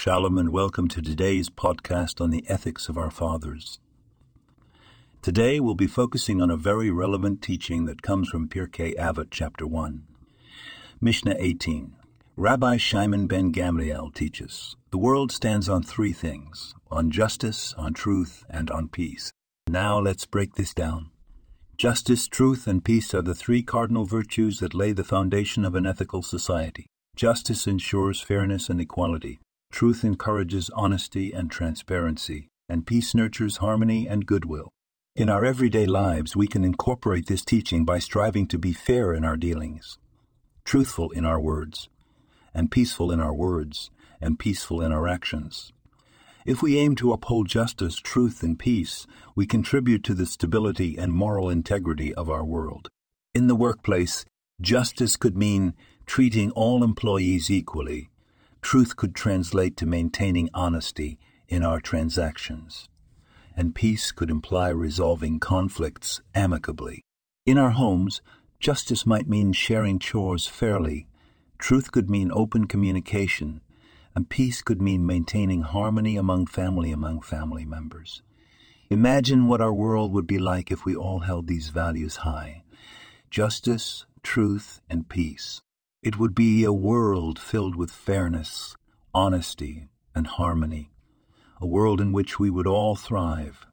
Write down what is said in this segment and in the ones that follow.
Shalom and welcome to today's podcast on the ethics of our fathers. Today we'll be focusing on a very relevant teaching that comes from Pirkei Avot chapter 1. Mishnah 18. Rabbi Shimon ben Gamliel teaches, the world stands on three things, on justice, on truth, and on peace. Now let's break this down. Justice, truth, and peace are the three cardinal virtues that lay the foundation of an ethical society. Justice ensures fairness and equality. Truth encourages honesty and transparency, and peace nurtures harmony and goodwill. In our everyday lives, we can incorporate this teaching by striving to be fair in our dealings, truthful in our words, and peaceful in our words, and peaceful in our actions. If we aim to uphold justice, truth, and peace, we contribute to the stability and moral integrity of our world. In the workplace, justice could mean treating all employees equally truth could translate to maintaining honesty in our transactions, and peace could imply resolving conflicts amicably. In our homes, justice might mean sharing chores fairly, truth could mean open communication, and peace could mean maintaining harmony among family among family members. Imagine what our world would be like if we all held these values high justice, truth, and peace. It would be a world filled with fairness, honesty, and harmony, a world in which we would all thrive.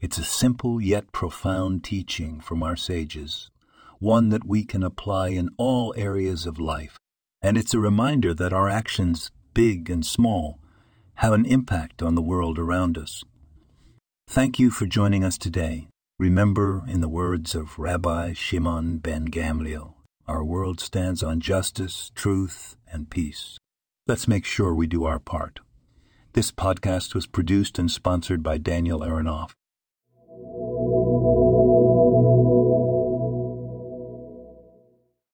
It's a simple yet profound teaching from our sages, one that we can apply in all areas of life, and it's a reminder that our actions, big and small, have an impact on the world around us. Thank you for joining us today. Remember, in the words of Rabbi Shimon ben Gamliel, our world stands on justice, truth, and peace. Let's make sure we do our part. This podcast was produced and sponsored by Daniel Aronoff.